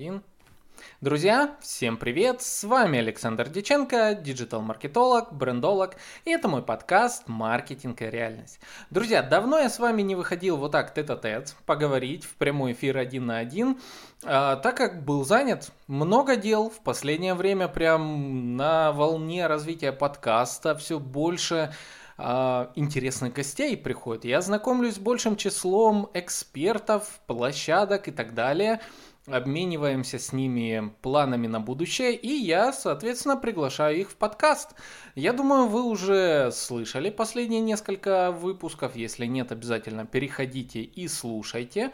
Один. Друзья, всем привет! С вами Александр Диченко, диджитал-маркетолог, брендолог, и это мой подкаст «Маркетинг и реальность». Друзья, давно я с вами не выходил вот так тет-а-тет, поговорить в прямой эфир один на один, а, так как был занят много дел в последнее время, прям на волне развития подкаста, все больше а, интересных гостей приходит. Я знакомлюсь с большим числом экспертов, площадок и так далее – обмениваемся с ними планами на будущее, и я, соответственно, приглашаю их в подкаст. Я думаю, вы уже слышали последние несколько выпусков, если нет, обязательно переходите и слушайте.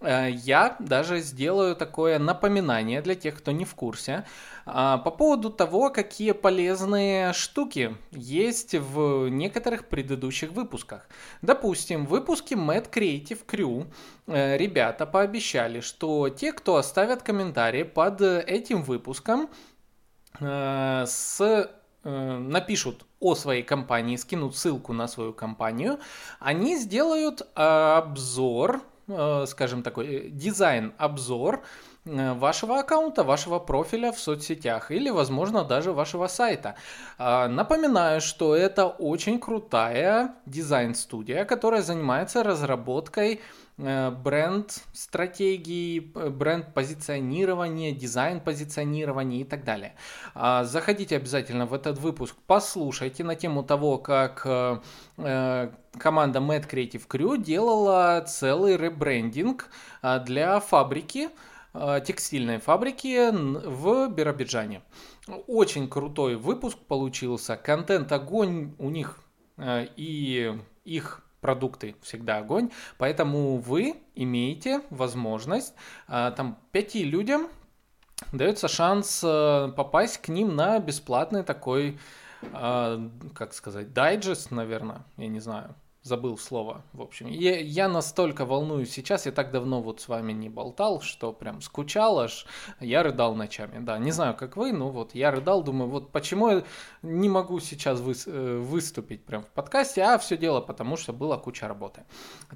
Э, я даже сделаю такое напоминание для тех, кто не в курсе, по поводу того, какие полезные штуки есть в некоторых предыдущих выпусках. Допустим, в выпуске Mad Creative Crew э, ребята пообещали, что те, кто оставят комментарии под этим выпуском, э, с напишут о своей компании, скинут ссылку на свою компанию, они сделают обзор Э, скажем такой, э, дизайн-обзор э, вашего аккаунта, вашего профиля в соцсетях или, возможно, даже вашего сайта. А, напоминаю, что это очень крутая дизайн-студия, которая занимается разработкой бренд стратегии, бренд позиционирования, дизайн позиционирования и так далее. А, заходите обязательно в этот выпуск, послушайте на тему того, как команда Mad Creative Crew делала целый ребрендинг а, для фабрики, текстильной фабрики в Биробиджане. Очень крутой выпуск получился, контент огонь у них а, и их продукты всегда огонь, поэтому вы имеете возможность там пяти людям дается шанс попасть к ним на бесплатный такой, как сказать, дайджест, наверное, я не знаю, забыл слово, в общем. Я, я настолько волнуюсь сейчас, я так давно вот с вами не болтал, что прям скучал аж, я рыдал ночами, да, не знаю, как вы, но вот я рыдал, думаю, вот почему я не могу сейчас вы, э, выступить прям в подкасте, а все дело потому, что была куча работы.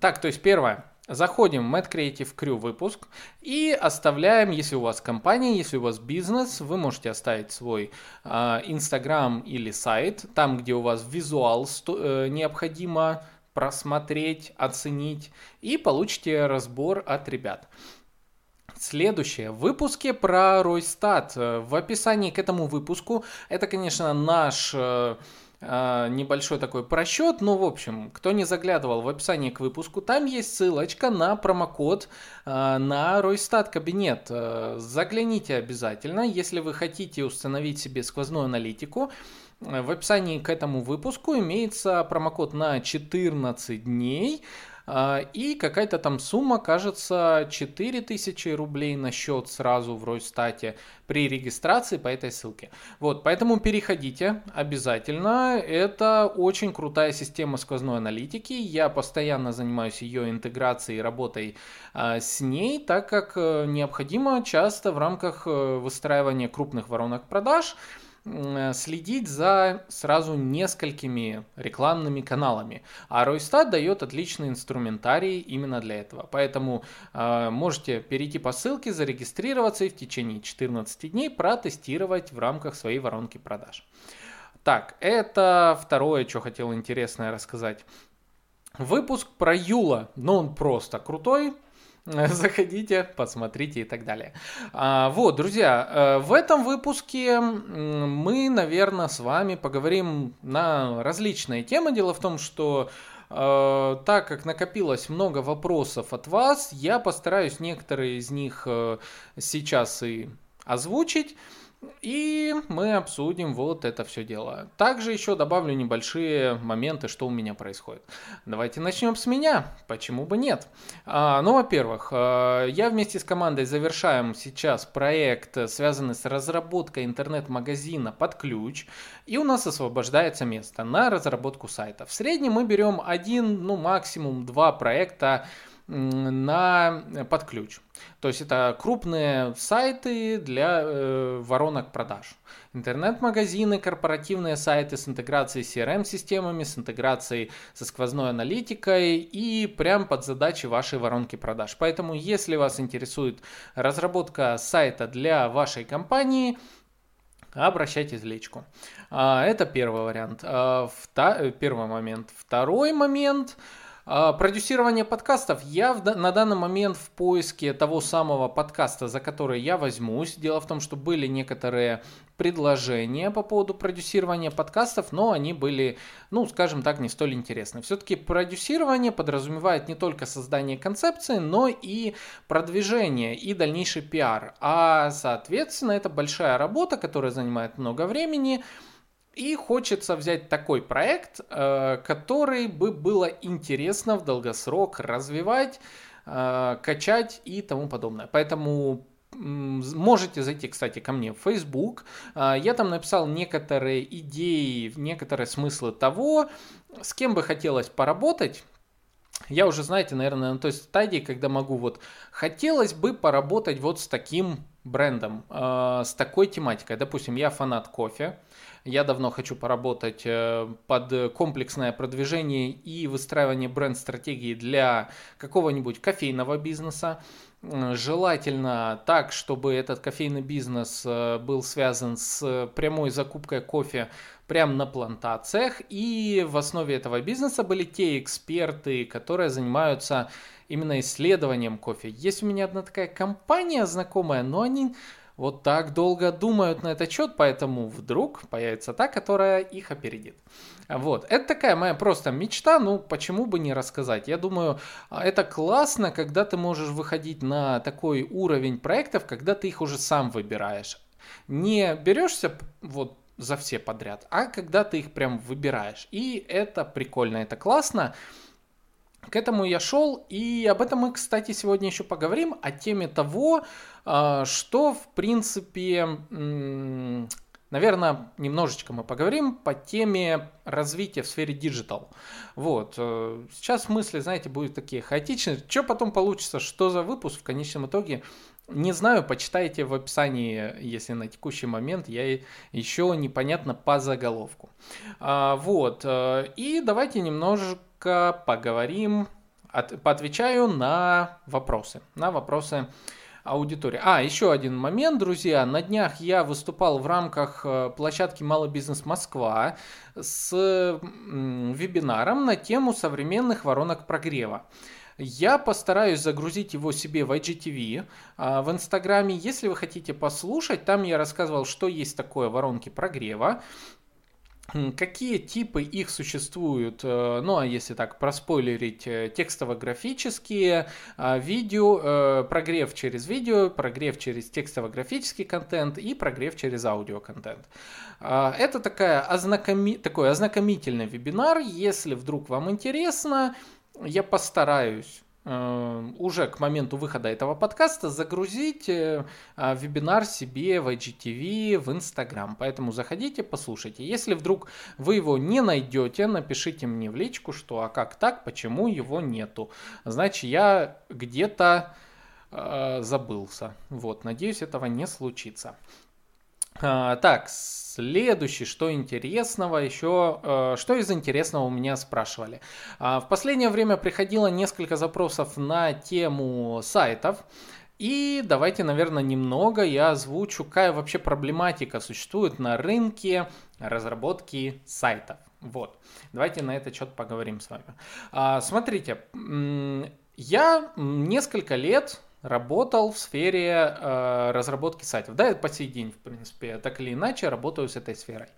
Так, то есть первое, Заходим в Mad Creative Crew выпуск и оставляем, если у вас компания, если у вас бизнес, вы можете оставить свой Инстаграм э, или сайт, там, где у вас визуал э, необходимо просмотреть, оценить и получите разбор от ребят. Следующее. В выпуске про Ройстат. В описании к этому выпуску, это, конечно, наш э, э, небольшой такой просчет, но, в общем, кто не заглядывал в описании к выпуску, там есть ссылочка на промокод э, на Ройстат кабинет. Э, загляните обязательно, если вы хотите установить себе сквозную аналитику. В описании к этому выпуску имеется промокод на 14 дней. А, и какая-то там сумма, кажется, 4000 рублей на счет сразу в Ройстате при регистрации по этой ссылке. Вот, поэтому переходите обязательно. Это очень крутая система сквозной аналитики. Я постоянно занимаюсь ее интеграцией и работой а, с ней, так как э, необходимо часто в рамках э, выстраивания крупных воронок продаж – следить за сразу несколькими рекламными каналами. А Ройстат дает отличный инструментарий именно для этого. Поэтому э, можете перейти по ссылке, зарегистрироваться и в течение 14 дней протестировать в рамках своей воронки продаж. Так, это второе, что хотел интересное рассказать. Выпуск про Юла, ну он просто крутой, Заходите, посмотрите и так далее. А, вот, друзья, э, в этом выпуске мы, наверное, с вами поговорим на различные темы. Дело в том, что э, так как накопилось много вопросов от вас, я постараюсь некоторые из них э, сейчас и озвучить. И мы обсудим вот это все дело. Также еще добавлю небольшие моменты, что у меня происходит. Давайте начнем с меня. Почему бы нет? А, ну, во-первых, а, я вместе с командой завершаем сейчас проект, связанный с разработкой интернет-магазина под ключ. И у нас освобождается место на разработку сайта. В среднем мы берем один, ну максимум два проекта на под ключ. То есть это крупные сайты для э, воронок продаж. Интернет-магазины, корпоративные сайты с интеграцией с CRM-системами, с интеграцией со сквозной аналитикой и прям под задачи вашей воронки продаж. Поэтому, если вас интересует разработка сайта для вашей компании, обращайтесь в личку. А, это первый вариант. А, первый момент. Второй момент – продюсирование подкастов. Я в, на данный момент в поиске того самого подкаста, за который я возьмусь. Дело в том, что были некоторые предложения по поводу продюсирования подкастов, но они были, ну, скажем так, не столь интересны. Все-таки продюсирование подразумевает не только создание концепции, но и продвижение и дальнейший пиар. А, соответственно, это большая работа, которая занимает много времени. И хочется взять такой проект, э, который бы было интересно в долгосрок развивать, э, качать и тому подобное. Поэтому Можете зайти, кстати, ко мне в Facebook. Э, я там написал некоторые идеи, некоторые смыслы того, с кем бы хотелось поработать. Я уже, знаете, наверное, на той стадии, когда могу вот... Хотелось бы поработать вот с таким брендом, с такой тематикой. Допустим, я фанат кофе. Я давно хочу поработать э, под комплексное продвижение и выстраивание бренд-стратегии для какого-нибудь кофейного бизнеса. Желательно так, чтобы этот кофейный бизнес э, был связан с прямой закупкой кофе прямо на плантациях. И в основе этого бизнеса были те эксперты, которые занимаются именно исследованием кофе. Есть у меня одна такая компания знакомая, но они вот так долго думают на этот счет, поэтому вдруг появится та, которая их опередит. Вот, это такая моя просто мечта, ну почему бы не рассказать. Я думаю, а, это классно, когда ты можешь выходить на такой уровень проектов, когда ты их уже сам выбираешь. Не берешься вот за все подряд, а когда ты их прям выбираешь. И это прикольно, это классно. К этому я шел, и об этом мы, кстати, сегодня еще поговорим, о теме того, а, что, в принципе, наверное, немножечко мы поговорим по теме развития в сфере digital. Вот. Э, сейчас мысли, знаете, будут такие хаотичные. Что потом получится, что за выпуск в конечном итоге, не знаю, почитайте в описании, если на текущий момент я еще непонятно по заголовку. А, вот. Э, и давайте немножко поговорим, от, поотвечаю на вопросы. На вопросы аудитории. А, еще один момент, друзья. На днях я выступал в рамках э, площадки «Малый бизнес Москва» с вебинаром на тему современных воронок прогрева. Я постараюсь загрузить его себе в IGTV а, в Инстаграме. Если вы хотите послушать, там я рассказывал, что есть такое воронки прогрева. Какие типы их существуют? Э, ну, а если так проспойлерить, э, текстово-графические, а, видео, э, прогрев через видео, прогрев через текстово-графический контент и прогрев через аудиоконтент. А, это такая ознакоми... такой ознакомительный вебинар. Если вдруг вам интересно, я постараюсь уже к моменту выхода этого подкаста загрузить э, а, вебинар себе в IGTV, в Instagram. Поэтому заходите, послушайте. Если вдруг вы его не найдете, напишите мне в личку, что а как так, почему его нету. Значит, я где-то э, забылся. Вот, надеюсь, этого не случится. А, так, следующий, что интересного еще, э, что из интересного у меня спрашивали. А, в последнее время приходило несколько запросов на тему сайтов. И давайте, наверное, немного я озвучу, какая вообще проблематика существует на рынке разработки сайтов. Вот, давайте на этот счет поговорим с вами. А, смотрите, я несколько лет работал в сфере э, разработки сайтов. Да, по сей день, в принципе, так или иначе работаю с этой сферой.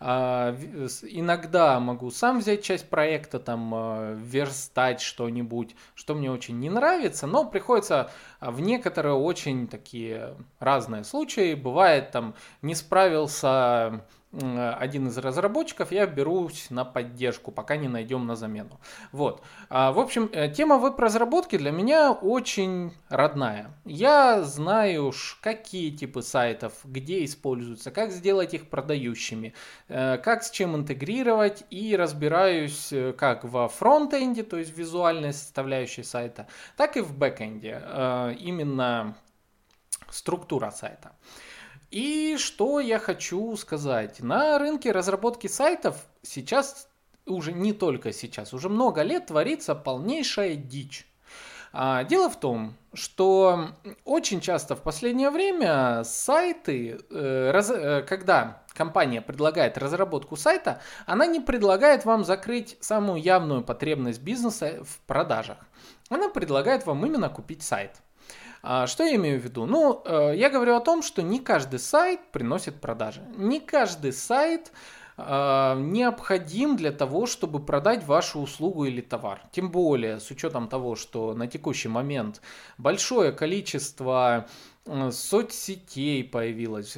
Э, иногда могу сам взять часть проекта, там, э, верстать что-нибудь, что мне очень не нравится, но приходится в некоторые очень такие разные случаи. Бывает, там, не справился один из разработчиков, я берусь на поддержку, пока не найдем на замену. Вот. А, в общем, э, тема веб-разработки для меня очень родная. Я знаю, какие типы сайтов, где используются, как сделать их продающими, э, как с чем интегрировать и разбираюсь э, как во фронтенде, то есть визуальной составляющей сайта, так и в бэкенде. Именно структура сайта. И что я хочу сказать. На рынке разработки сайтов сейчас, уже не только сейчас, уже много лет творится полнейшая дичь. А, дело в том, что очень часто в последнее время сайты, э, раз, э, когда компания предлагает разработку сайта, она не предлагает вам закрыть самую явную потребность бизнеса в продажах. Она предлагает вам именно купить сайт. А, что я имею в виду? Ну, э, я говорю о том, что не каждый сайт приносит продажи. Не каждый сайт э, необходим для того, чтобы продать вашу услугу или товар. Тем более, с учетом того, что на текущий момент большое количество э, соцсетей появилось,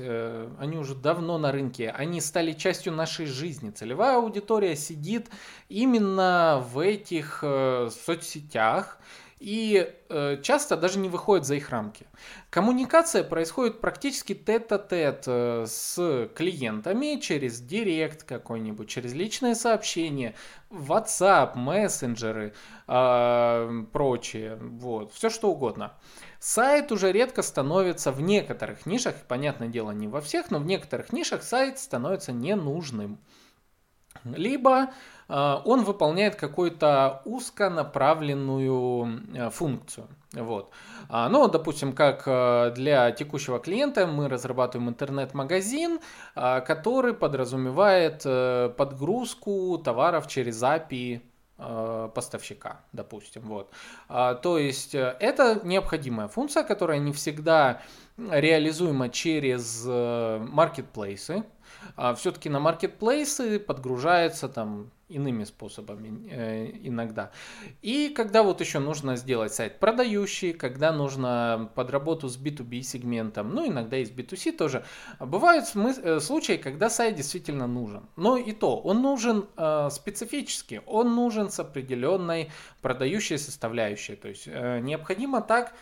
они уже давно на рынке, они стали частью нашей жизни. Целевая аудитория сидит именно в этих соцсетях, и э, часто даже не выходит за их рамки. Коммуникация происходит практически тет-а-тет э, с клиентами через директ какой-нибудь, через личные сообщения, WhatsApp, мессенджеры, э, прочее, вот, все что угодно. Сайт уже редко становится в некоторых нишах, понятное дело, не во всех, но в некоторых нишах сайт становится ненужным. Либо а, он выполняет какую-то узконаправленную э, функцию. Вот. А, ну, допустим, как э, для текущего клиента мы разрабатываем интернет-магазин, а, который подразумевает э, подгрузку товаров через API поставщика, допустим. Вот. То есть это необходимая функция, которая не всегда реализуема через маркетплейсы. Все-таки на маркетплейсы подгружается там иными способами э, иногда. И когда вот еще нужно сделать сайт продающий, когда нужно под работу с B2B сегментом, ну иногда и с B2C тоже, бывают смыс- э, случаи, когда сайт действительно нужен. Но и то, он нужен э, специфически, он нужен с определенной продающей составляющей. То есть э, необходимо так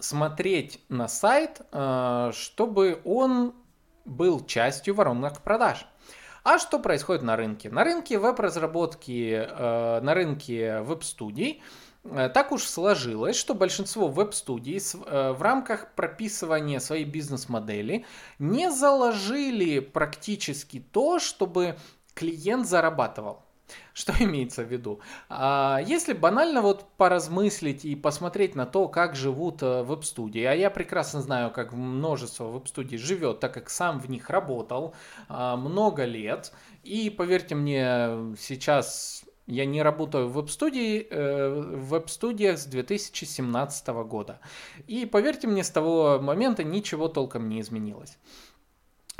смотреть на сайт, э, чтобы он был частью воронок продаж. А что происходит на рынке? На рынке веб-разработки, э, на рынке веб-студий э, так уж сложилось, что большинство веб-студий э, в рамках прописывания своей бизнес-модели не заложили практически то, чтобы клиент зарабатывал. Что имеется в виду? А, если банально вот поразмыслить и посмотреть на то, как живут э, веб-студии, а я прекрасно знаю, как множество веб-студий живет, так как сам в них работал а, много лет, и поверьте мне, сейчас я не работаю в веб-студии, э, в веб-студиях с 2017 года. И поверьте мне, с того момента ничего толком не изменилось.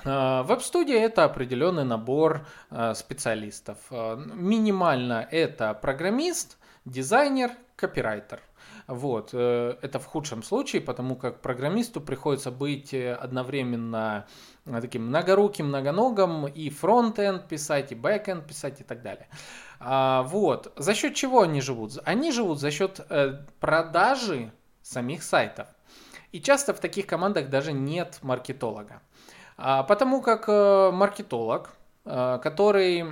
А, веб-студия это определенный набор а, специалистов. А, минимально это программист, дизайнер, копирайтер. Вот, э, это в худшем случае, потому как программисту приходится быть э, одновременно э, таким многоруким, многоногим, и фронт-энд писать, и бэк-энд писать, и так далее. Вот, за счет чего они живут? Они живут за счет продажи самих сайтов. И часто в таких командах даже нет маркетолога. А, потому как э, маркетолог, который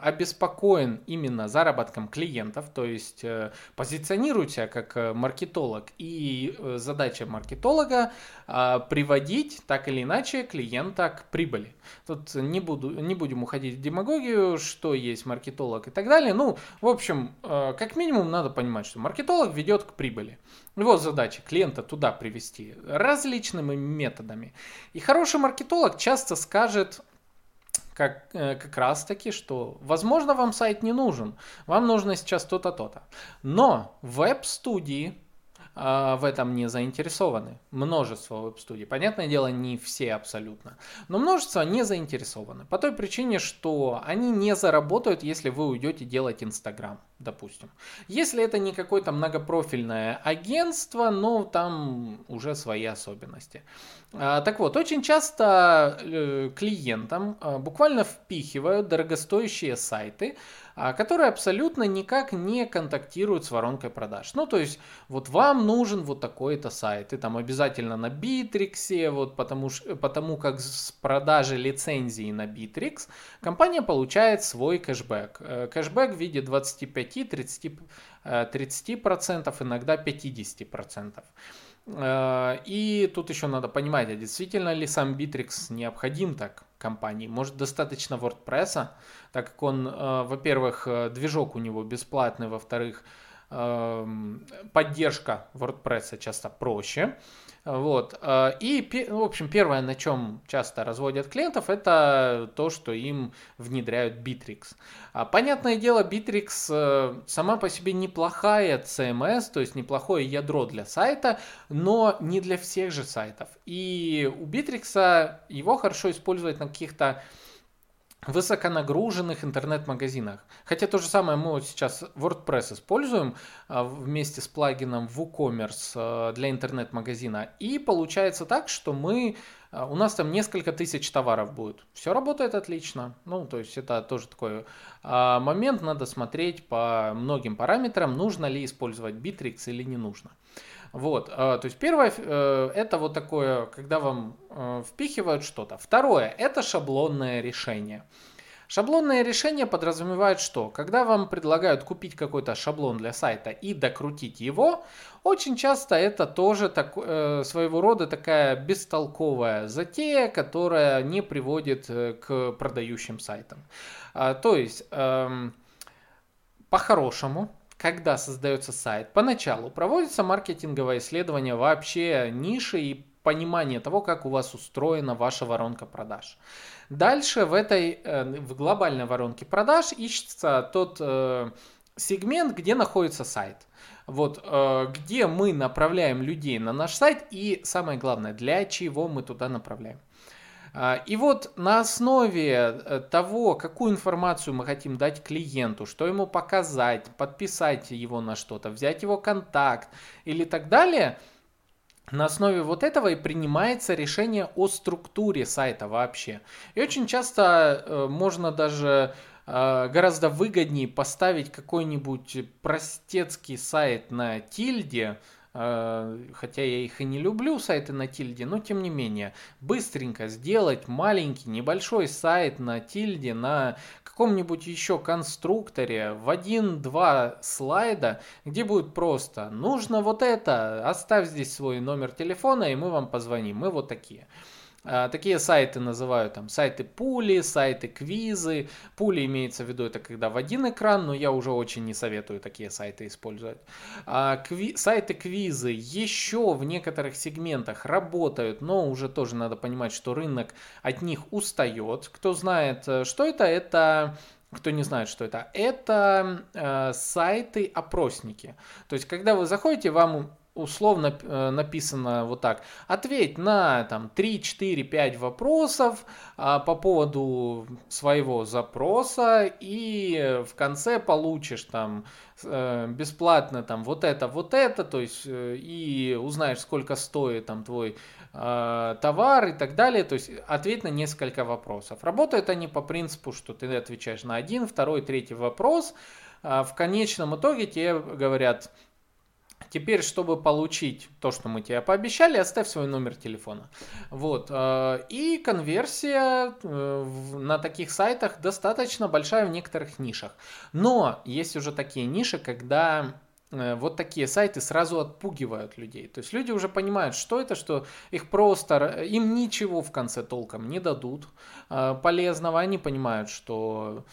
обеспокоен именно заработком клиентов, то есть э, позиционирует себя как маркетолог, и задача маркетолога приводить так или иначе клиента к прибыли. Тут не, буду, не будем уходить в демагогию, что есть маркетолог и так далее. Ну, в общем, как минимум надо понимать, что маркетолог ведет к прибыли. Его задача клиента туда привести различными методами. И хороший маркетолог часто скажет, как, э, как раз таки, что возможно вам сайт не нужен, вам нужно сейчас то-то, то-то. Но веб-студии э, в этом не заинтересованы. Множество веб-студий. Понятное дело, не все абсолютно. Но множество не заинтересованы. По той причине, что они не заработают, если вы уйдете делать Инстаграм. Допустим. Если это не какое-то многопрофильное агентство, ну там уже свои особенности. А, так вот, очень часто э, клиентам а, буквально впихивают дорогостоящие сайты, а, которые абсолютно никак не контактируют с воронкой продаж. Ну, то есть, вот вам нужен вот такой-то сайт, и там обязательно на Bittrex, вот потому, потому как с продажи лицензии на Bittrex компания получает свой кэшбэк. Э, кэшбэк в виде 25-30%, 30% э, иногда 50%. Э, и тут еще надо понимать, а действительно ли сам Bittrex необходим так компании. Может достаточно WordPress, так как он, э, во-первых, э, движок у него бесплатный, во-вторых, эм, поддержка WordPress часто проще. Вот. Э, и, в общем, первое, на чем часто разводят клиентов, это то, что им внедряют Bittrex. А, понятное дело, Bittrex э, сама по себе неплохая CMS, то есть неплохое ядро для сайта, но не для всех же сайтов. И у Bittrex его хорошо использовать на каких-то высоконагруженных интернет-магазинах. Хотя то же самое мы вот сейчас WordPress используем а, вместе с плагином WooCommerce а, для интернет-магазина. И получается так, что мы а, у нас там несколько тысяч товаров будет. Все работает отлично. Ну, то есть это тоже такой момент, надо смотреть по многим параметрам, нужно ли использовать Bittrex или не нужно. Вот, то есть первое, э, это вот такое, когда вам э, впихивают что-то. Второе, это шаблонное решение. Шаблонное решение подразумевает что? Когда вам предлагают купить какой-то шаблон для сайта и докрутить его, очень часто это тоже так, э, своего рода такая бестолковая затея, которая не приводит к продающим сайтам. А, то есть, э, по-хорошему, когда создается сайт, поначалу проводится маркетинговое исследование вообще ниши и понимание того, как у вас устроена ваша воронка продаж. Дальше в этой э, в глобальной воронке продаж ищется тот э, сегмент, где находится сайт. Вот, э, где мы направляем людей на наш сайт и самое главное, для чего мы туда направляем. А, и вот на основе того, какую информацию мы хотим дать клиенту, что ему показать, подписать его на что-то, взять его контакт или так далее – на основе вот этого и принимается решение о структуре сайта вообще. И очень часто э, можно даже э, гораздо выгоднее поставить какой-нибудь простецкий сайт на тильде, э, хотя я их и не люблю, сайты на тильде, но тем не менее, быстренько сделать маленький, небольшой сайт на тильде, на каком-нибудь еще конструкторе в один-два слайда, где будет просто «нужно вот это, оставь здесь свой номер телефона, и мы вам позвоним, мы вот такие». А, такие сайты называют там сайты пули, сайты квизы. Пули имеется в виду это когда в один экран, но я уже очень не советую такие сайты использовать. А, кви- сайты квизы еще в некоторых сегментах работают, но уже тоже надо понимать, что рынок от них устает. Кто знает, э, что это, это кто не знает, что это, это э, сайты-опросники. То есть, когда вы заходите, вам условно э, написано вот так. Ответь на там 3, 4, 5 вопросов а, по поводу своего запроса и в конце получишь там э, бесплатно там вот это, вот это, то есть э, и узнаешь, сколько стоит там твой э, товар и так далее. То есть ответь на несколько вопросов. Работают они по принципу, что ты отвечаешь на один, второй, третий вопрос. А в конечном итоге тебе говорят, Теперь, чтобы получить то, что мы тебе пообещали, оставь свой номер телефона. Вот. Э, и конверсия э, на таких сайтах достаточно большая в некоторых нишах. Но есть уже такие ниши, когда э, вот такие сайты сразу отпугивают людей. То есть люди уже понимают, что это, что их просто, им ничего в конце толком не дадут полезного. Они понимают, что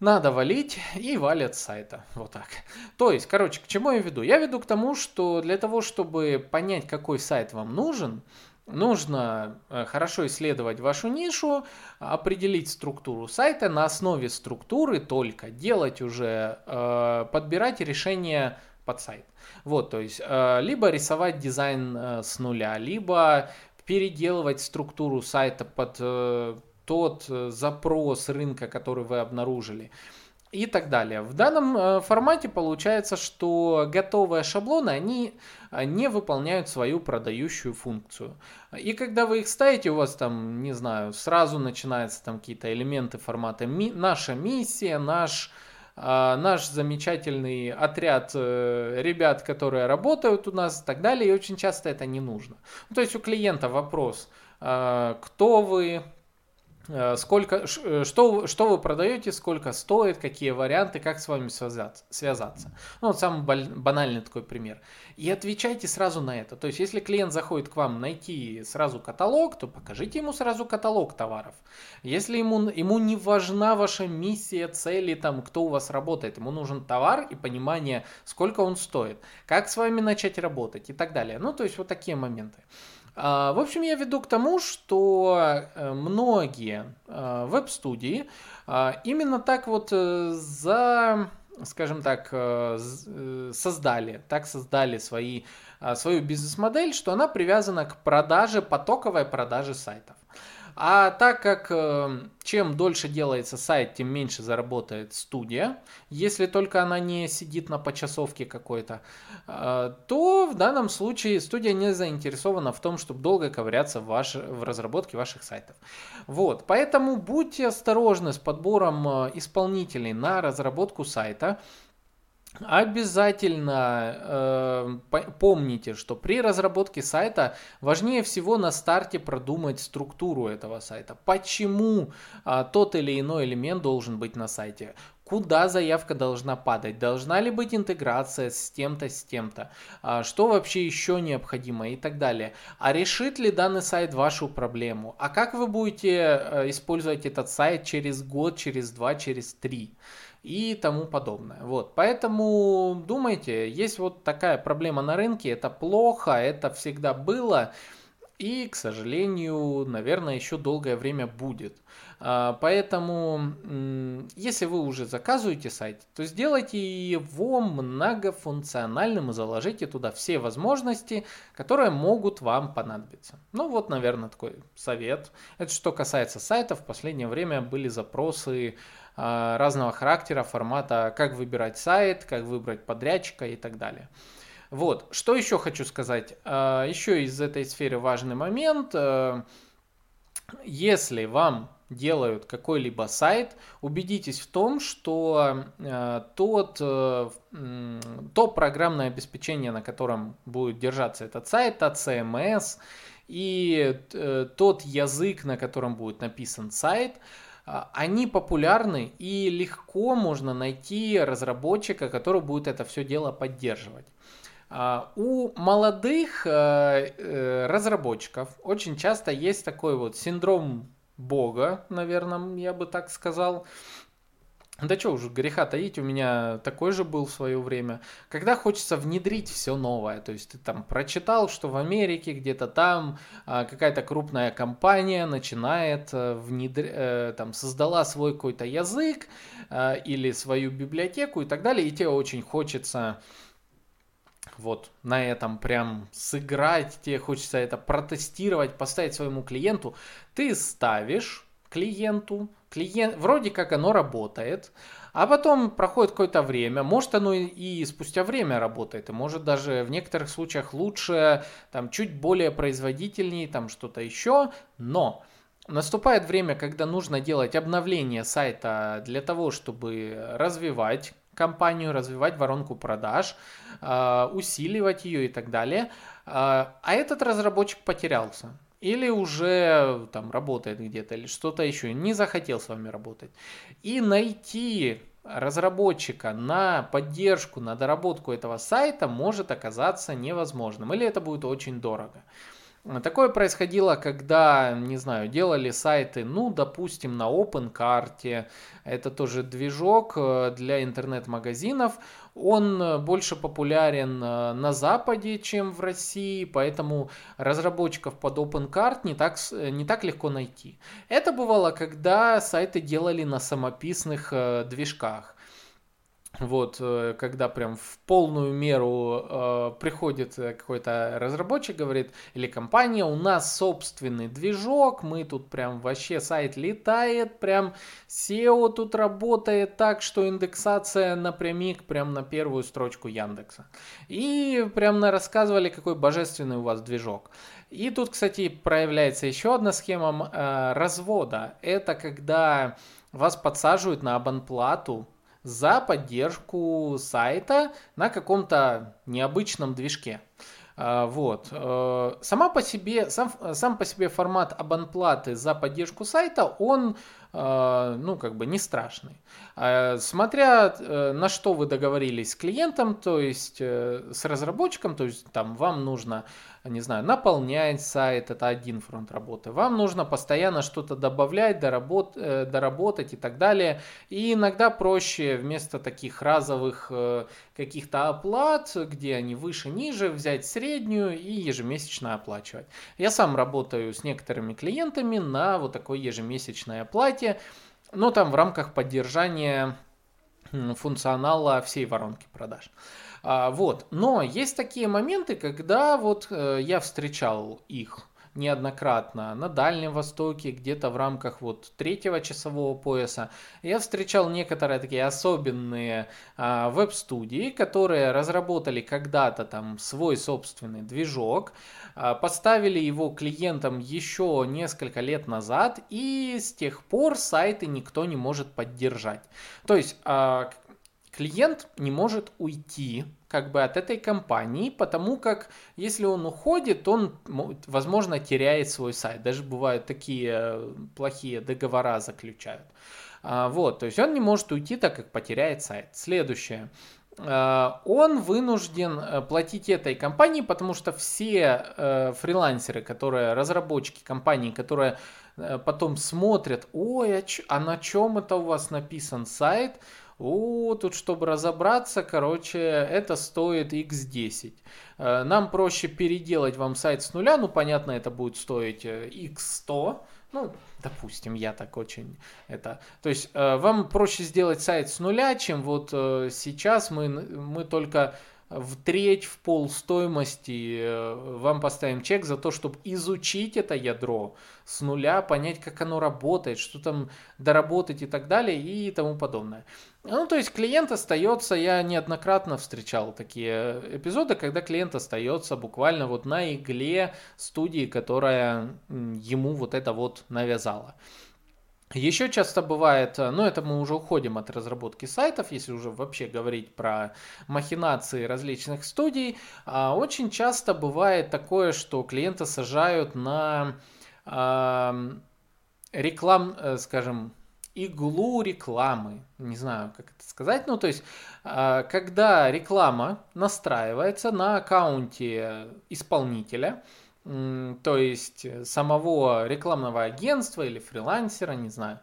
надо валить и валят с сайта. Вот так. То есть, короче, к чему я веду? Я веду к тому, что для того, чтобы понять, какой сайт вам нужен, нужно э, хорошо исследовать вашу нишу, определить структуру сайта, на основе структуры только делать уже, э, подбирать решение под сайт. Вот, то есть, э, либо рисовать дизайн с нуля, либо переделывать структуру сайта под тот э, запрос рынка, который вы обнаружили. и так далее. В данном э, формате получается, что готовые шаблоны, они э, не выполняют свою продающую функцию. И когда вы их ставите, у вас там, не знаю, сразу начинаются там какие-то элементы формата ми «наша миссия», «наш...» наш замечательный отряд ребят, которые работают у нас и так далее, и очень часто это не нужно. то есть у клиента вопрос, кто вы, сколько, э, что, что вы продаете, сколько стоит, какие варианты, как с вами связаться. связаться. Ну, вот самый банальный такой пример. И отвечайте сразу на это. То есть, если клиент заходит к вам найти сразу каталог, то покажите ему сразу каталог товаров. Если ему, ему не важна ваша миссия, цели, там, кто у вас работает, ему нужен товар и понимание, сколько он стоит, как с вами начать работать и так далее. Ну, то есть, вот такие моменты. А, в общем, я веду к тому, что э, многие э, веб-студии а, именно так вот э, за скажем так, создали, так создали свои, свою бизнес-модель, что она привязана к продаже, потоковой продаже сайтов. А так как э, чем дольше делается сайт, тем меньше заработает студия, если только она не сидит на почасовке какой-то, э, то в данном случае студия не заинтересована в том, чтобы долго ковыряться в, ваш, в разработке ваших сайтов. Вот, поэтому будьте осторожны с подбором э, исполнителей на разработку сайта. Обязательно э, помните, что при разработке сайта важнее всего на старте продумать структуру этого сайта. Почему э, тот или иной элемент должен быть на сайте? Куда заявка должна падать? Должна ли быть интеграция с тем-то, с тем-то? А, что вообще еще необходимо и так далее? А решит ли данный сайт вашу проблему? А как вы будете э, использовать этот сайт через год, через два, через три? И тому подобное. Вот, поэтому думайте, есть вот такая проблема на рынке, это плохо, это всегда было, и, к сожалению, наверное, еще долгое время будет. А, поэтому, если вы уже заказываете сайт, то сделайте его многофункциональным и заложите туда все возможности, которые могут вам понадобиться. Ну вот, наверное, такой совет. Это что касается сайтов. В последнее время были запросы разного характера, формата, как выбирать сайт, как выбрать подрядчика и так далее. Вот, что еще хочу сказать. А, еще из этой сферы важный момент. А, если вам делают какой-либо сайт, убедитесь в том, что тот, то программное обеспечение, на котором будет держаться этот сайт, та CMS и э, тот язык, на котором будет написан сайт, а, они популярны и легко можно найти разработчика, который будет это все дело поддерживать. А, у молодых э, э, разработчиков очень часто есть такой вот синдром бога, наверное, я бы так сказал, да что уже греха таить, у меня такой же был в свое время. Когда хочется внедрить все новое, то есть ты там прочитал, что в Америке где-то там а, какая-то крупная компания начинает а, внедр... а, там создала свой какой-то язык а, или свою библиотеку и так далее, и тебе очень хочется вот на этом прям сыграть, тебе хочется это протестировать, поставить своему клиенту, ты ставишь клиенту клиент, вроде как оно работает, а потом проходит какое-то время, может оно и спустя время работает, и может даже в некоторых случаях лучше, там чуть более производительнее, там что-то еще, но наступает время, когда нужно делать обновление сайта для того, чтобы развивать компанию, развивать воронку продаж, а, усиливать ее и так далее. А, а этот разработчик потерялся или уже там работает где-то, или что-то еще, не захотел с вами работать. И найти разработчика на поддержку, на доработку этого сайта может оказаться невозможным, или это будет очень дорого. Такое происходило, когда, не знаю, делали сайты, ну, допустим, на OpenCart, это тоже движок э, для интернет-магазинов, он э, больше популярен э, на Западе, чем в России, поэтому разработчиков под OpenCart не так, не так легко найти. Это бывало, когда сайты делали на самописных движках. Вот, э, когда прям в полную меру э, приходит э, какой-то разработчик, говорит, или компания, у нас собственный движок, мы тут прям вообще сайт летает, прям SEO тут работает так, что индексация напрямик прям на первую строчку Яндекса. И прям на рассказывали, какой божественный у вас движок. И тут, кстати, проявляется еще одна схема э, развода. Это когда вас подсаживают на абонплату за поддержку сайта на каком-то необычном движке. А, вот. Э, сама по себе, сам, сам по себе формат абонплаты за поддержку сайта, он ну, как бы не страшный. А, смотря э, на что вы договорились с клиентом, то есть с разработчиком, то есть там вам нужно не знаю, наполнять сайт, это один фронт работы. Вам нужно постоянно что-то добавлять, доработ, э, доработать и так далее. И иногда проще вместо таких разовых э, каких-то оплат, где они выше-ниже, взять среднюю и ежемесячно оплачивать. Я сам работаю с некоторыми клиентами на вот такой ежемесячной оплате, но там в рамках поддержания функционала всей воронки продаж. А, вот. Но есть такие моменты, когда вот э, я встречал их неоднократно на Дальнем Востоке, где-то в рамках вот третьего часового пояса. Я встречал некоторые такие особенные а, веб-студии, которые разработали когда-то там свой собственный движок, а, поставили его клиентам еще несколько лет назад, и с тех пор сайты никто не может поддержать. То есть а, клиент не может уйти как бы от этой компании, потому как если он уходит, он, возможно, теряет свой сайт. Даже бывают такие э, плохие договора заключают. А, вот, то есть он не может уйти, так как потеряет сайт. Следующее. А, он вынужден э, платить этой компании, потому что все э, фрилансеры, которые разработчики компании, которые потом смотрят, ой, а, а на чем это у вас написан сайт, о, тут чтобы разобраться, короче, это стоит x10. Э, нам проще переделать вам сайт с нуля, ну, понятно, это будет стоить x100, э, ну, допустим, я так очень это... То есть э, вам проще сделать сайт с нуля, чем вот сейчас мы, мы только в треть, в пол стоимости э, вам поставим чек за то, чтобы изучить это ядро с нуля, понять, как оно работает, что там доработать и так далее и тому подобное. Ну, то есть клиент остается, я неоднократно встречал такие эпизоды, когда клиент остается буквально вот на игле студии, которая ему вот это вот навязала. Еще часто бывает, э, ну это мы уже уходим от разработки сайтов, если уже вообще говорить про махинации различных студий, а, очень часто бывает такое, что клиента сажают на реклам, э, скажем, иглу рекламы, не знаю, как это сказать, ну то есть, а, когда реклама настраивается на аккаунте исполнителя, то есть э, самого рекламного агентства или фрилансера, не знаю.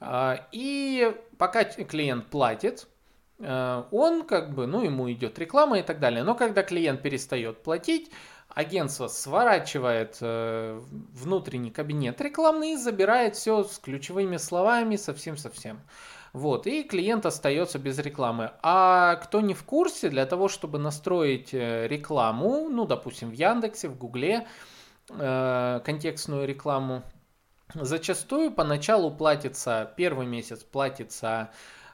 А, и пока клиент платит, э, он как бы, ну, ему идет реклама и так далее. Но когда клиент перестает платить, агентство сворачивает э, внутренний кабинет рекламный и забирает все с ключевыми словами совсем-совсем. Вот, и клиент остается без рекламы. А кто не в курсе, для того, чтобы настроить э, рекламу, ну, допустим, в Яндексе, в Гугле, э, контекстную рекламу, зачастую поначалу платится, первый месяц платится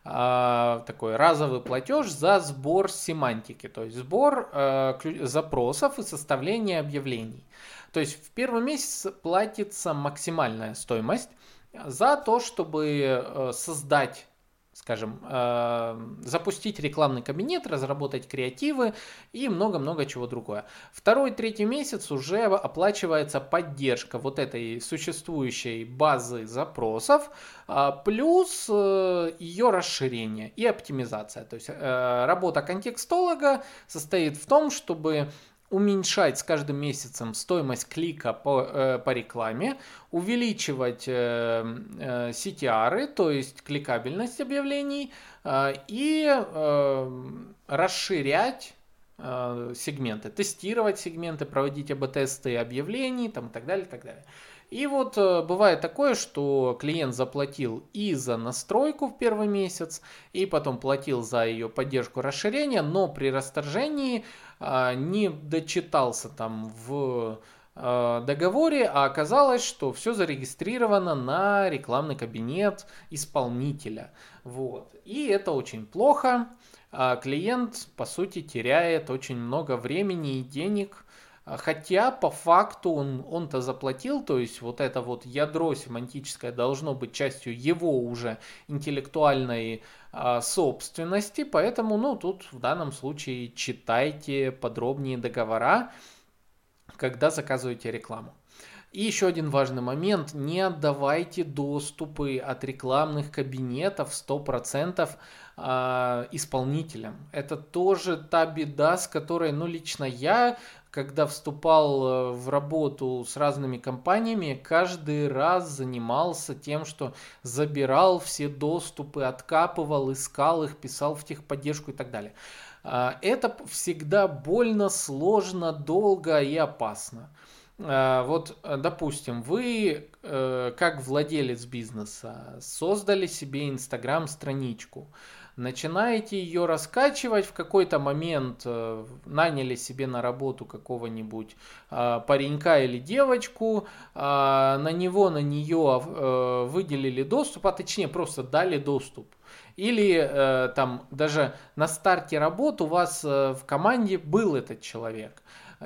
э, такой разовый платеж за сбор семантики, то есть сбор э, запросов и составление объявлений. То есть в первый месяц платится максимальная стоимость за то, чтобы создать скажем, э, запустить рекламный кабинет, разработать креативы и много-много чего другое. Второй, третий месяц уже оплачивается поддержка вот этой существующей базы запросов, э, плюс э, ее расширение и оптимизация. То есть работа контекстолога состоит в том, чтобы уменьшать с каждым месяцем стоимость клика по, э, по рекламе, увеличивать э, э, CTR, то есть кликабельность объявлений, э, и э, расширять э, сегменты, тестировать сегменты, проводить АБ-тесты объявлений там, и так далее, и так далее. И вот э, бывает такое, что клиент заплатил и за настройку в первый месяц, и потом платил за ее поддержку расширения, но при расторжении э, не дочитался там в э, договоре, а оказалось, что все зарегистрировано на рекламный кабинет исполнителя. Вот. И это очень плохо. А клиент, по сути, теряет очень много времени и денег а, хотя по факту он, он-то заплатил, то есть вот это вот ядро семантическое должно быть частью его уже интеллектуальной а, собственности, поэтому ну тут в данном случае читайте подробнее договора, когда заказываете рекламу. И еще один важный момент, не отдавайте доступы от рекламных кабинетов 100% а, исполнителям. Это тоже та беда, с которой, ну, лично я когда вступал э, в работу с разными компаниями, каждый раз занимался тем, что забирал все доступы, откапывал, искал их, писал в техподдержку и так далее. А, это всегда больно, сложно, долго и опасно. А, вот, допустим, вы э, как владелец бизнеса создали себе инстаграм-страничку начинаете ее раскачивать, в какой-то момент э, наняли себе на работу какого-нибудь э, паренька или девочку, э, на него, на нее э, выделили доступ, а точнее просто дали доступ. Или э, там даже на старте работы у вас э, в команде был этот человек.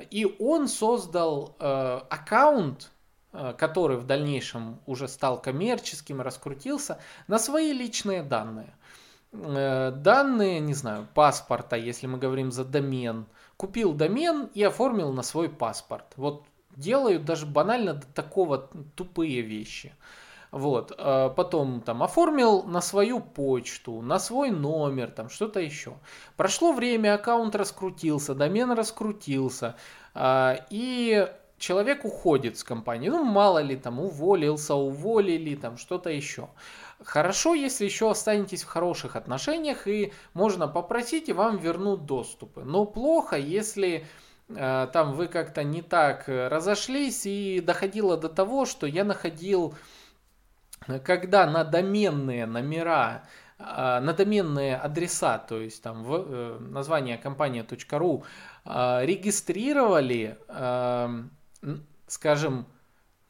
И он создал э, аккаунт, э, который в дальнейшем уже стал коммерческим, раскрутился, на свои личные данные. Э, данные, не знаю, паспорта, если мы говорим за домен, купил домен и оформил на свой паспорт. Вот делают даже банально до такого тупые вещи. Вот, э, потом там оформил на свою почту, на свой номер, там что-то еще. Прошло время, аккаунт раскрутился, домен раскрутился, э, и человек уходит с компании. Ну, мало ли, там уволился, уволили, там что-то еще. Хорошо, если еще останетесь в хороших отношениях и можно попросить и вам вернут доступы. Но плохо, если э, там вы как-то не так разошлись и доходило до того, что я находил, когда на доменные номера э, на доменные адреса, то есть там в, э, название компания.ру э, регистрировали, э, скажем,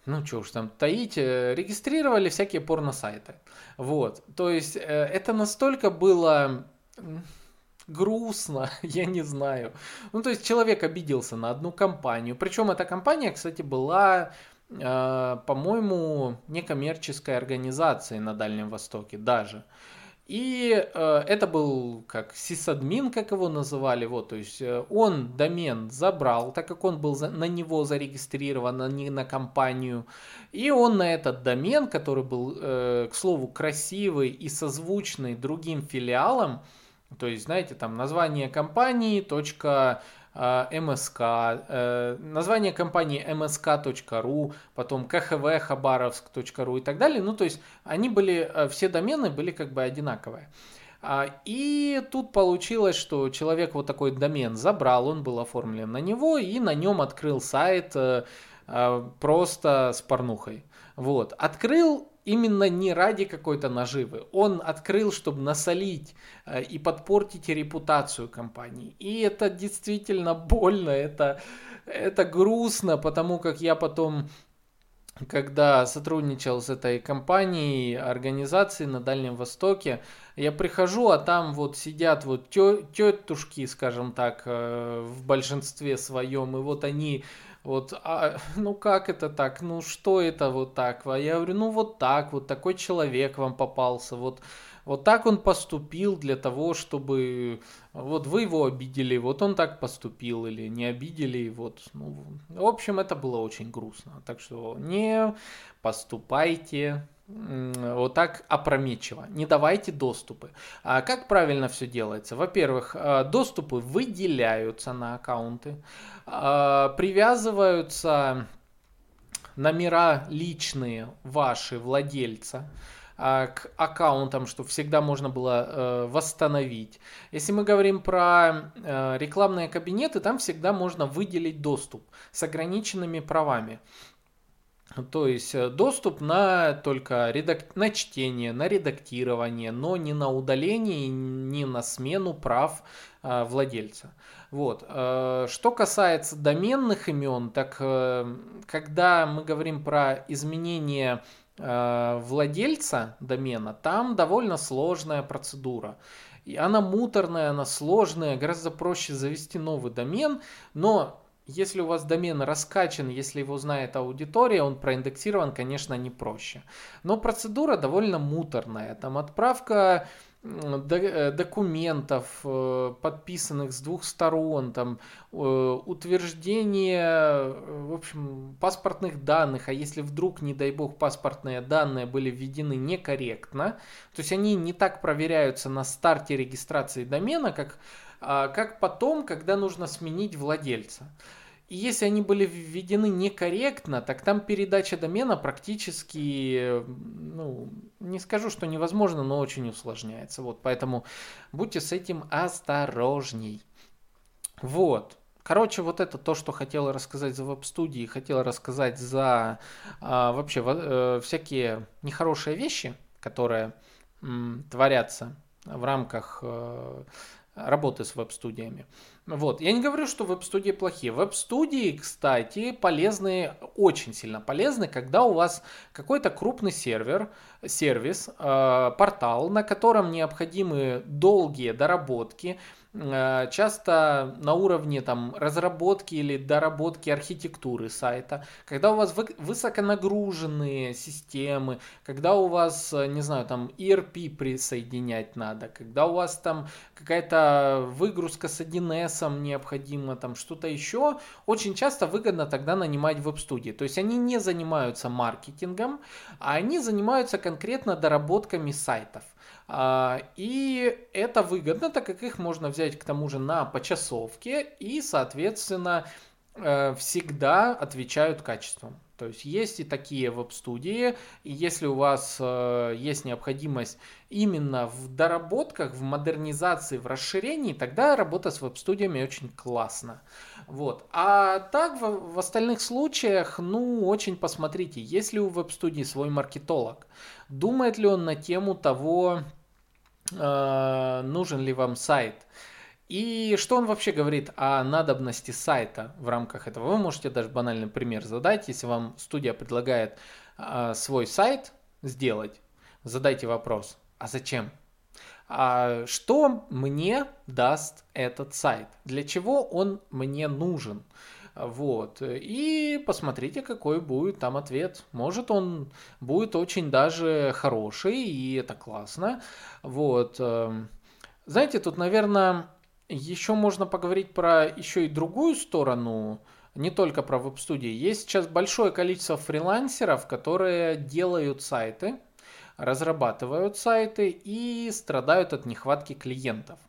ну что уж там таить, э, регистрировали всякие порно-сайты. Вот, то есть э, это настолько было грустно, я не знаю. Ну, то есть человек обиделся на одну компанию. Причем эта компания, кстати, была, э, по-моему, некоммерческой организацией на Дальнем Востоке даже. И э, это был как сисадмин, как его называли, вот, то есть э, он домен забрал, так как он был за, на него зарегистрирован, а не на компанию, и он на этот домен, который был, э, к слову, красивый и созвучный другим филиалам, то есть, знаете, там название компании, точка МСК, э, название компании msk.ru, потом КХВ Хабаровск.ру и так далее. Ну, то есть они были, э, все домены были как бы одинаковые. А, и тут получилось, что человек вот такой домен забрал, он был оформлен на него, и на нем открыл сайт э, просто с порнухой. Вот. Открыл именно не ради какой-то наживы. Он открыл, чтобы насолить э, и подпортить репутацию компании. И это действительно больно, это, это грустно, потому как я потом когда сотрудничал с этой компанией, организацией на Дальнем Востоке, я прихожу, а там вот сидят вот тетушки, скажем так, э, в большинстве своем, и вот они вот, а, ну как это так? Ну что это вот так? А я говорю, ну вот так, вот такой человек вам попался, вот, вот так он поступил для того, чтобы, вот вы его обидели, вот он так поступил, или не обидели, вот, ну, в общем, это было очень грустно. Так что не поступайте вот так опрометчиво. Не давайте доступы. А как правильно все делается? Во-первых, э, доступы выделяются на аккаунты, э, привязываются номера личные ваши владельца. а, к аккаунтам, чтобы всегда можно было э, восстановить. Если мы говорим про э, рекламные кабинеты, там всегда можно выделить доступ с ограниченными правами. То есть э, доступ на только редак... на чтение, на редактирование, но не на удаление, не на смену прав э, владельца. Вот. Э, что касается доменных имен, так когда мы говорим про изменение владельца домена, там довольно сложная процедура. И она муторная, она сложная, гораздо проще завести новый домен, но если у вас домен раскачан, если его знает аудитория, он проиндексирован, конечно, не проще. Но процедура довольно муторная. Там отправка Э, документов, э, подписанных с двух сторон, там, э, утверждение, в общем, паспортных данных, а если вдруг, не дай бог, паспортные данные были введены некорректно, то есть они не так проверяются на старте регистрации домена, как, как потом, когда нужно сменить владельца. И если они были введены некорректно, так там передача домена практически, ну, не скажу, что невозможно, но очень усложняется. Вот, поэтому будьте с этим осторожней. Вот. Короче, вот это то, что хотела рассказать за веб-студии, хотела рассказать за а, вообще э, всякие нехорошие вещи, которые м, творятся в рамках э, работы с веб-студиями. Вот. Я не говорю, что веб-студии плохие. Веб-студии, кстати, полезны, очень сильно полезны, когда у вас какой-то крупный сервер, сервис, э, портал, на котором необходимы долгие доработки, Э, часто на уровне там, разработки или доработки архитектуры сайта, когда у вас высоконагруженные системы, когда у вас, не знаю, там ERP присоединять надо, когда у вас там какая-то выгрузка с 1С необходима, там что-то еще, очень часто выгодно тогда нанимать веб-студии. То есть они не занимаются маркетингом, а они занимаются конкретно доработками сайтов. А, и это выгодно, так как их можно взять к тому же на почасовке и, соответственно, э, всегда отвечают качеством. То есть есть и такие веб-студии, и если у вас э, есть необходимость именно в доработках, в модернизации, в расширении, тогда работа с веб-студиями очень классно. Вот. А так в, в остальных случаях, ну, очень посмотрите, есть ли у веб-студии свой маркетолог, думает ли он на тему того, э, нужен ли вам сайт, и что он вообще говорит о надобности сайта в рамках этого? Вы можете даже банальный пример задать, если вам студия предлагает э, свой сайт сделать, задайте вопрос, а зачем? А что мне даст этот сайт? Для чего он мне нужен? Вот. И посмотрите, какой будет там ответ. Может, он будет очень даже хороший, и это классно. Вот. Эм, знаете, тут, наверное, еще можно поговорить про еще и другую сторону, не только про веб-студии. Есть сейчас большое количество фрилансеров, которые делают сайты, разрабатывают сайты и страдают от нехватки клиентов.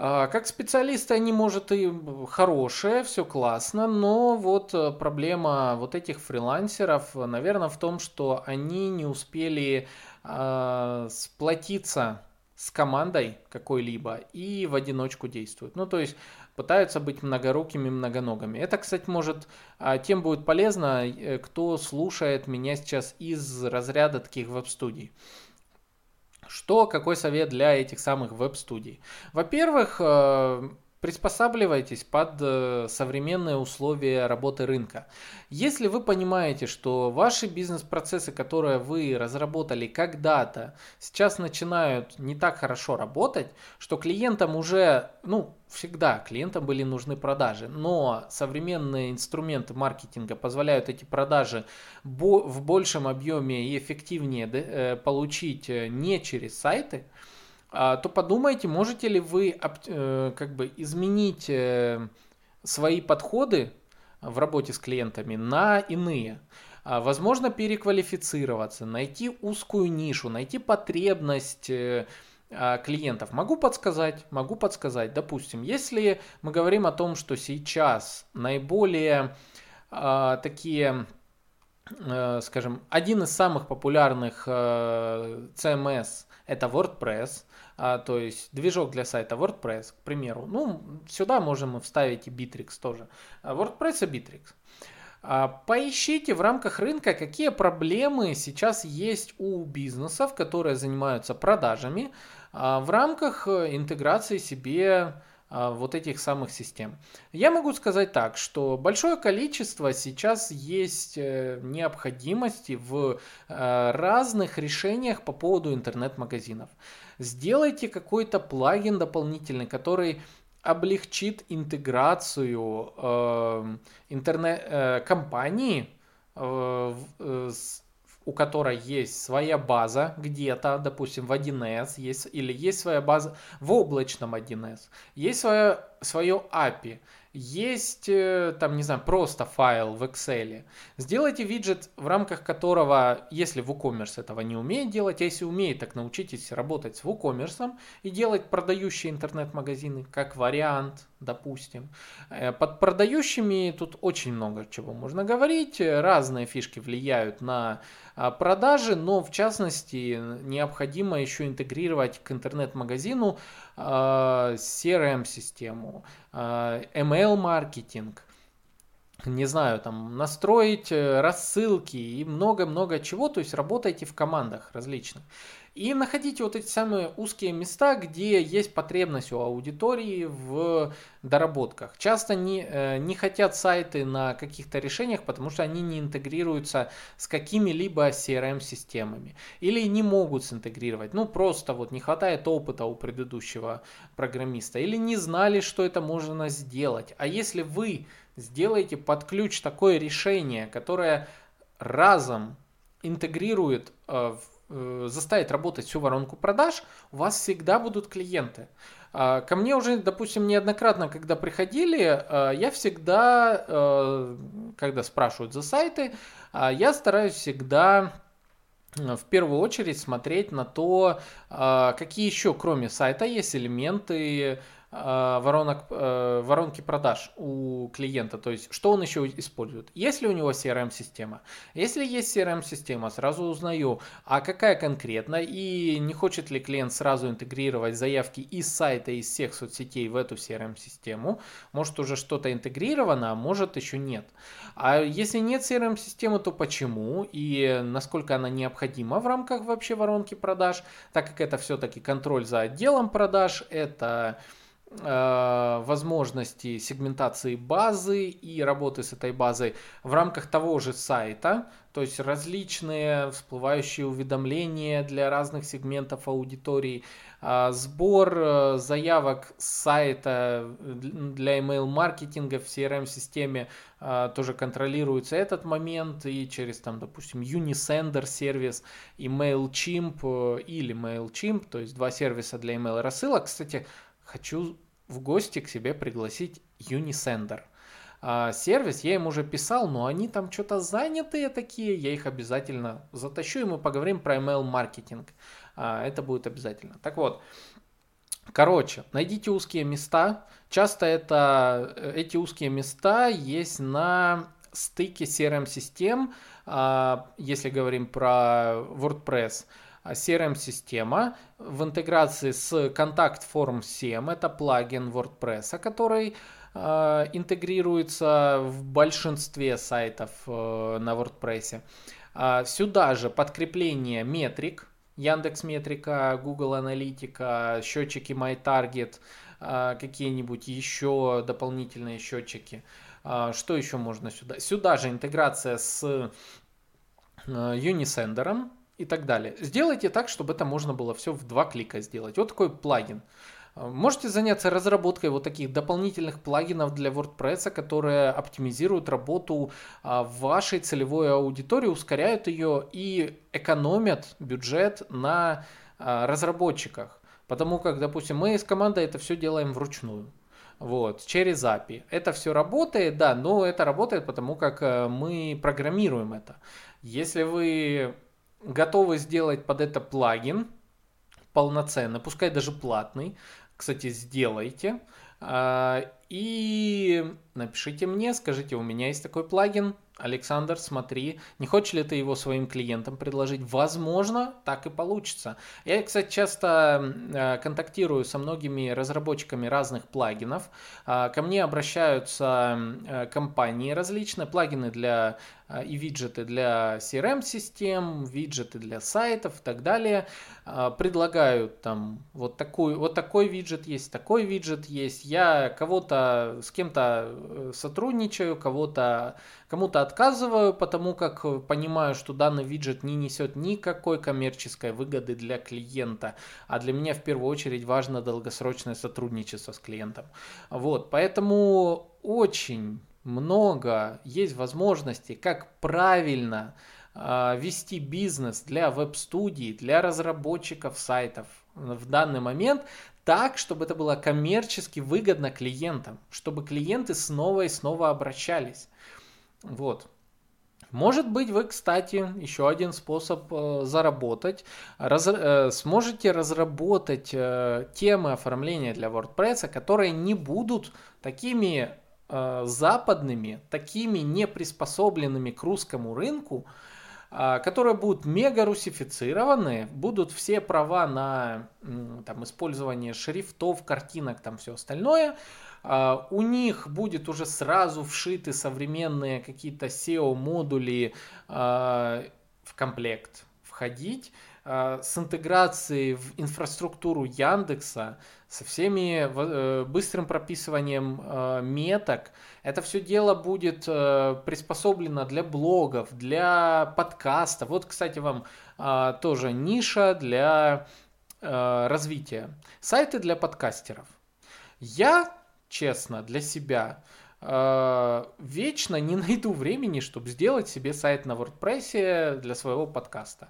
А, как специалисты они, может, и хорошие, все классно, но вот э, проблема вот этих фрилансеров, наверное, в том, что они не успели э, сплотиться с командой какой-либо и в одиночку действуют. Ну, то есть пытаются быть многорукими, многоногими. Это, кстати, может а, тем будет полезно, э, кто слушает меня сейчас из разряда таких веб-студий. Что, какой совет для этих самых веб-студий? Во-первых, э, приспосабливайтесь под э, современные условия работы рынка. Если вы понимаете, что ваши бизнес-процессы, которые вы разработали когда-то, сейчас начинают не так хорошо работать, что клиентам уже, ну, всегда клиентам были нужны продажи, но современные инструменты маркетинга позволяют эти продажи в большем объеме и эффективнее э, получить э, не через сайты, то подумайте, можете ли вы э, как бы изменить э, свои подходы в работе с клиентами на иные. А, возможно, переквалифицироваться, найти узкую нишу, найти потребность э, а, клиентов. Могу подсказать, могу подсказать. Допустим, если мы говорим о том, что сейчас наиболее такие скажем, один из самых популярных CMS это WordPress, а, то есть движок для сайта WordPress, к примеру. Ну, сюда можем мы вставить и Bittrex тоже. А WordPress и Bittrex. А, поищите в рамках рынка, какие проблемы сейчас есть у бизнесов, которые занимаются продажами в рамках э, интеграции себе вот этих самых систем. Я могу сказать так, что большое количество сейчас есть э, необходимости в э, разных решениях по поводу интернет-магазинов. Сделайте какой-то плагин дополнительный, который облегчит интеграцию э, интернет-компании э, э, у которой есть своя база где-то, допустим, в 1С, есть, или есть своя база в облачном 1С, есть свое, свое API, есть, э, там, не знаю, просто файл в Excel. Сделайте виджет, в рамках которого, если WooCommerce этого не умеет делать, а если умеет, так научитесь работать с WooCommerce и делать продающие интернет-магазины, как вариант, допустим. Э, под продающими тут очень много чего можно говорить. Разные фишки влияют на а, продажи, но в частности необходимо еще интегрировать к интернет-магазину CRM-систему, а, email-маркетинг, не знаю, там настроить э, рассылки и много-много чего, то есть работайте в командах различных. И находите вот эти самые узкие места, где есть потребность у аудитории в доработках. Часто не, э, не хотят сайты на каких-то решениях, потому что они не интегрируются с какими-либо CRM-системами. Или не могут синтегрировать. Ну, просто вот не хватает опыта у предыдущего программиста. Или не знали, что это можно сделать. А если вы сделаете под ключ такое решение, которое разом интегрирует э, в заставить работать всю воронку продаж, у вас всегда будут клиенты. А, ко мне уже, допустим, неоднократно, когда приходили, э, я всегда, э, когда спрашивают за сайты, а, я стараюсь всегда в первую очередь смотреть на то, а, какие еще, кроме сайта, есть элементы Э, воронок, э, воронки продаж у клиента, то есть что он еще использует. Есть ли у него CRM-система? Если есть CRM-система, сразу узнаю, а какая конкретно, и не хочет ли клиент сразу интегрировать заявки из сайта, из всех соцсетей в эту CRM-систему. Может уже что-то интегрировано, а может еще нет. А если нет CRM-системы, то почему и насколько она необходима в рамках вообще воронки продаж, так как это все-таки контроль за отделом продаж, это Э, возможности сегментации базы и работы с этой базой в рамках того же сайта, то есть различные всплывающие уведомления для разных сегментов аудитории, а, сбор э, заявок с сайта для email-маркетинга в CRM-системе тоже контролируется этот момент и через там, допустим, Unisender сервис и MailChimp э, или MailChimp, то есть два сервиса для email рассылок. Кстати, хочу в гости к себе пригласить Unisender. А, сервис я им уже писал, но они там что-то занятые такие, я их обязательно затащу, и мы поговорим про email маркетинг. А, это будет обязательно. Так вот, короче, найдите узкие места. Часто это, э, эти узкие места есть на стыке CRM-систем, а, если говорим про WordPress. CRM-система в интеграции с Contact Form 7. Это плагин WordPress, который э, интегрируется в большинстве сайтов э, на WordPress. Э, сюда же подкрепление метрик, Яндекс Метрика, Google Аналитика, счетчики MyTarget, какие-нибудь еще дополнительные счетчики. Что еще можно сюда? Сюда же интеграция с э, Unisender, и так далее. Сделайте так, чтобы это можно было все в два клика сделать. Вот такой плагин. А, можете заняться разработкой вот таких дополнительных плагинов для WordPress, которые оптимизируют работу а, вашей целевой аудитории, ускоряют ее и экономят бюджет на а, разработчиках. Потому как, допустим, мы с командой это все делаем вручную. Вот, через API. Это все работает, да, но это работает потому, как мы программируем это. Если вы готовы сделать под это плагин полноценный, пускай даже платный. Кстати, сделайте. А, и напишите мне, скажите, у меня есть такой плагин, Александр, смотри, не хочешь ли ты его своим клиентам предложить? Возможно, так и получится. Я, кстати, часто э, контактирую со многими разработчиками разных плагинов. Э, ко мне обращаются компании различные, плагины для а, и виджеты для CRM-систем, виджеты для сайтов и так далее. А, предлагают там вот, такую, вот такой виджет есть, такой виджет есть. Я кого-то с кем-то э, сотрудничаю, кого-то кому-то отказываю, потому как понимаю, что данный виджет не несет никакой коммерческой выгоды для клиента, а для меня в первую очередь важно долгосрочное сотрудничество с клиентом. Вот, поэтому очень много есть возможностей, как правильно э, вести бизнес для веб-студий, для разработчиков сайтов в данный момент так, чтобы это было коммерчески выгодно клиентам, чтобы клиенты снова и снова обращались. Вот. Может быть, вы, кстати, еще один способ э, заработать. Раз, э, сможете разработать э, темы оформления для WordPress, которые не будут такими Э, западными, такими не приспособленными к русскому рынку, э, которые будут мега русифицированы, будут все права на там, использование шрифтов, картинок, там все остальное. Э, у них будет уже сразу вшиты современные какие-то SEO-модули в комплект входить с интеграцией в инфраструктуру Яндекса, со всеми э, быстрым прописыванием э, меток. Это все дело будет э, приспособлено для блогов, для подкастов. Вот, кстати, вам тоже ниша для развития. Сайты для подкастеров. Я, честно, для себя вечно не найду времени, чтобы сделать себе сайт на WordPress для своего подкаста.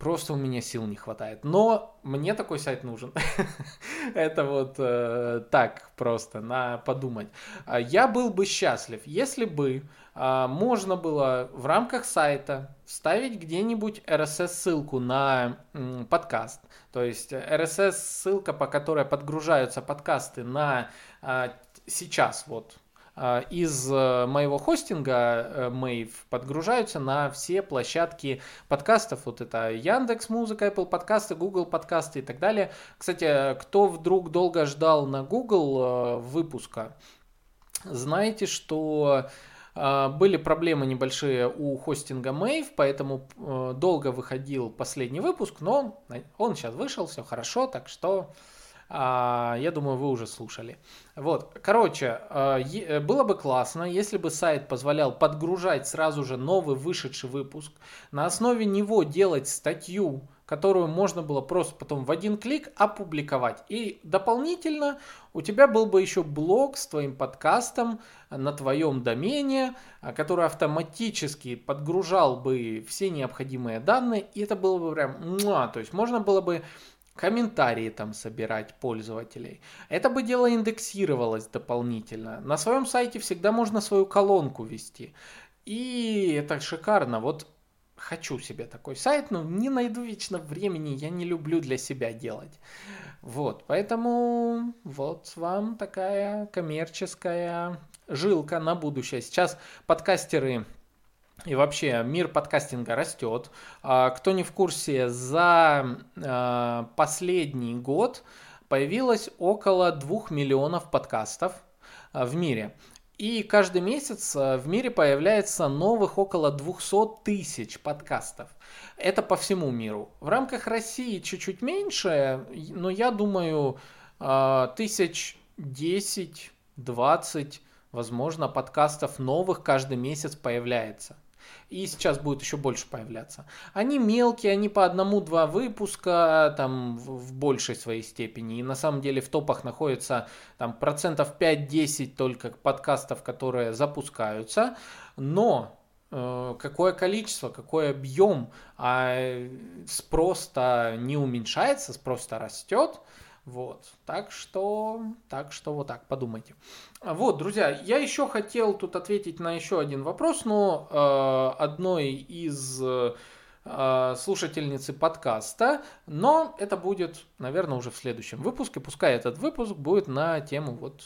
Просто у меня сил не хватает. Но мне такой сайт нужен. Это вот э, так просто, на подумать. А я был бы счастлив, если бы э, можно было в рамках сайта вставить где-нибудь RSS-ссылку на подкаст. То есть RSS-ссылка, по которой подгружаются подкасты на э, сейчас вот а, из э, моего хостинга Mave э, подгружаются на все площадки подкастов. Вот это Яндекс Музыка, Apple подкасты, Google подкасты и так далее. Кстати, кто вдруг долго ждал на Google э, выпуска, знаете, что были проблемы небольшие у хостинга Mave, поэтому долго выходил последний выпуск, но он сейчас вышел, все хорошо, так что а, я думаю, вы уже слушали. Вот, короче, а, э, было бы классно, если бы сайт позволял подгружать сразу же новый вышедший выпуск, на основе него делать статью, которую можно было просто потом в один клик опубликовать. И дополнительно у тебя был бы еще блог с твоим подкастом на твоем домене, а, который автоматически подгружал бы все необходимые данные, и это было бы прям, то есть можно было бы комментарии там собирать пользователей. Это бы дело индексировалось дополнительно. На своем сайте всегда можно свою колонку вести. И это шикарно. Вот хочу себе такой сайт, но не найду вечно времени, я не люблю для себя делать. Вот, поэтому вот вам такая коммерческая жилка на будущее. Сейчас подкастеры и вообще мир подкастинга растет. А, кто не в курсе, за а, последний год появилось около 2 миллионов подкастов а, в мире. И каждый месяц в мире появляется новых около 200 тысяч подкастов. Это по всему миру. В рамках России чуть-чуть меньше, но я думаю, тысяч 10-20, возможно, подкастов новых каждый месяц появляется и сейчас будет еще больше появляться. Они мелкие, они по одному-два выпуска, там, в большей своей степени, и на самом деле в топах находится там процентов 5-10 только подкастов, которые запускаются, но э, какое количество, какой объем, а спрос-то не уменьшается, спрос-то растет, вот, так что, так что вот так, подумайте. Вот, друзья, я еще хотел тут ответить на еще один вопрос, но э, одной из э, слушательницы подкаста, но это будет, наверное, уже в следующем выпуске. Пускай этот выпуск будет на тему вот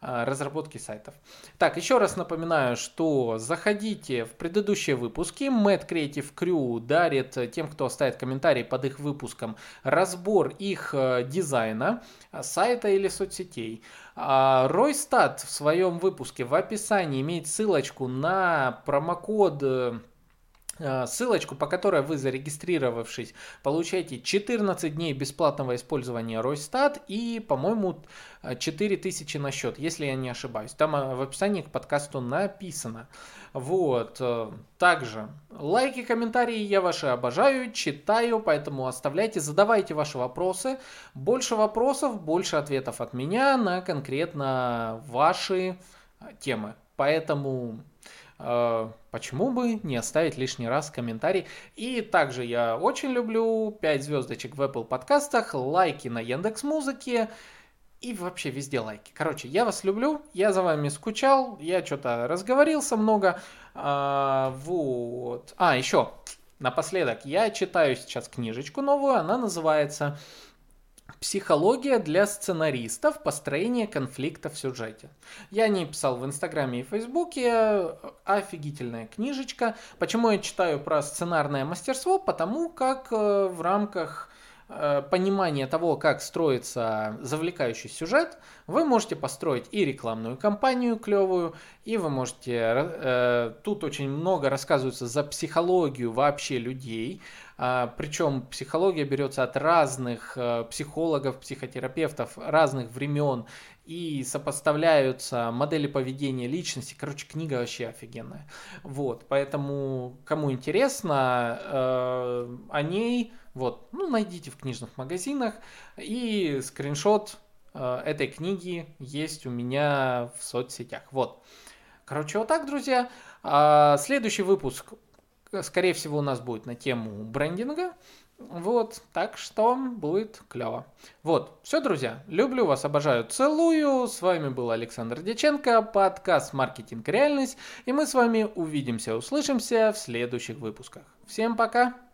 разработки сайтов. Так, еще раз напоминаю, что заходите в предыдущие выпуски. Mad Creative Crew дарит тем, кто оставит комментарий под их выпуском, разбор их э, дизайна, сайта или соцсетей. Ройстат в своем выпуске в описании имеет ссылочку на промокод Э, ссылочку, по которой вы, зарегистрировавшись, получаете 14 дней бесплатного использования Ройстат и, по-моему, 4000 на счет, если я не ошибаюсь. Там э, в описании к подкасту написано. Вот. Э, также лайки, комментарии я ваши обожаю, читаю, поэтому оставляйте, задавайте ваши вопросы. Больше вопросов, больше ответов от меня на конкретно ваши темы. Поэтому почему бы не оставить лишний раз комментарий? И также я очень люблю 5 звездочек в Apple подкастах, лайки на Яндекс Музыке и вообще везде лайки. Короче, я вас люблю, я за вами скучал, я что-то разговорился много. А, вот. А, еще напоследок, я читаю сейчас книжечку новую, она называется Психология для сценаристов. Построение конфликта в сюжете. Я не писал в Инстаграме и Фейсбуке. Офигительная книжечка. Почему я читаю про сценарное мастерство? Потому как э, в рамках э, понимания того, как строится завлекающий сюжет, вы можете построить и рекламную кампанию клевую, и вы можете... Э, тут очень много рассказывается за психологию вообще людей, а, Причем психология берется от разных э, психологов, психотерапевтов разных времен и сопоставляются модели поведения личности. Короче, книга вообще офигенная. Вот, поэтому кому интересно о ней, вот, ну найдите в книжных магазинах и скриншот э, этой книги есть у меня в соцсетях. Вот. Короче, вот так, друзья. А, следующий выпуск скорее всего, у нас будет на тему брендинга. Вот, так что будет клево. Вот, все, друзья, люблю вас, обожаю, целую. С вами был Александр Деченко, подкаст «Маркетинг. Реальность». И мы с вами увидимся, услышимся в следующих выпусках. Всем пока!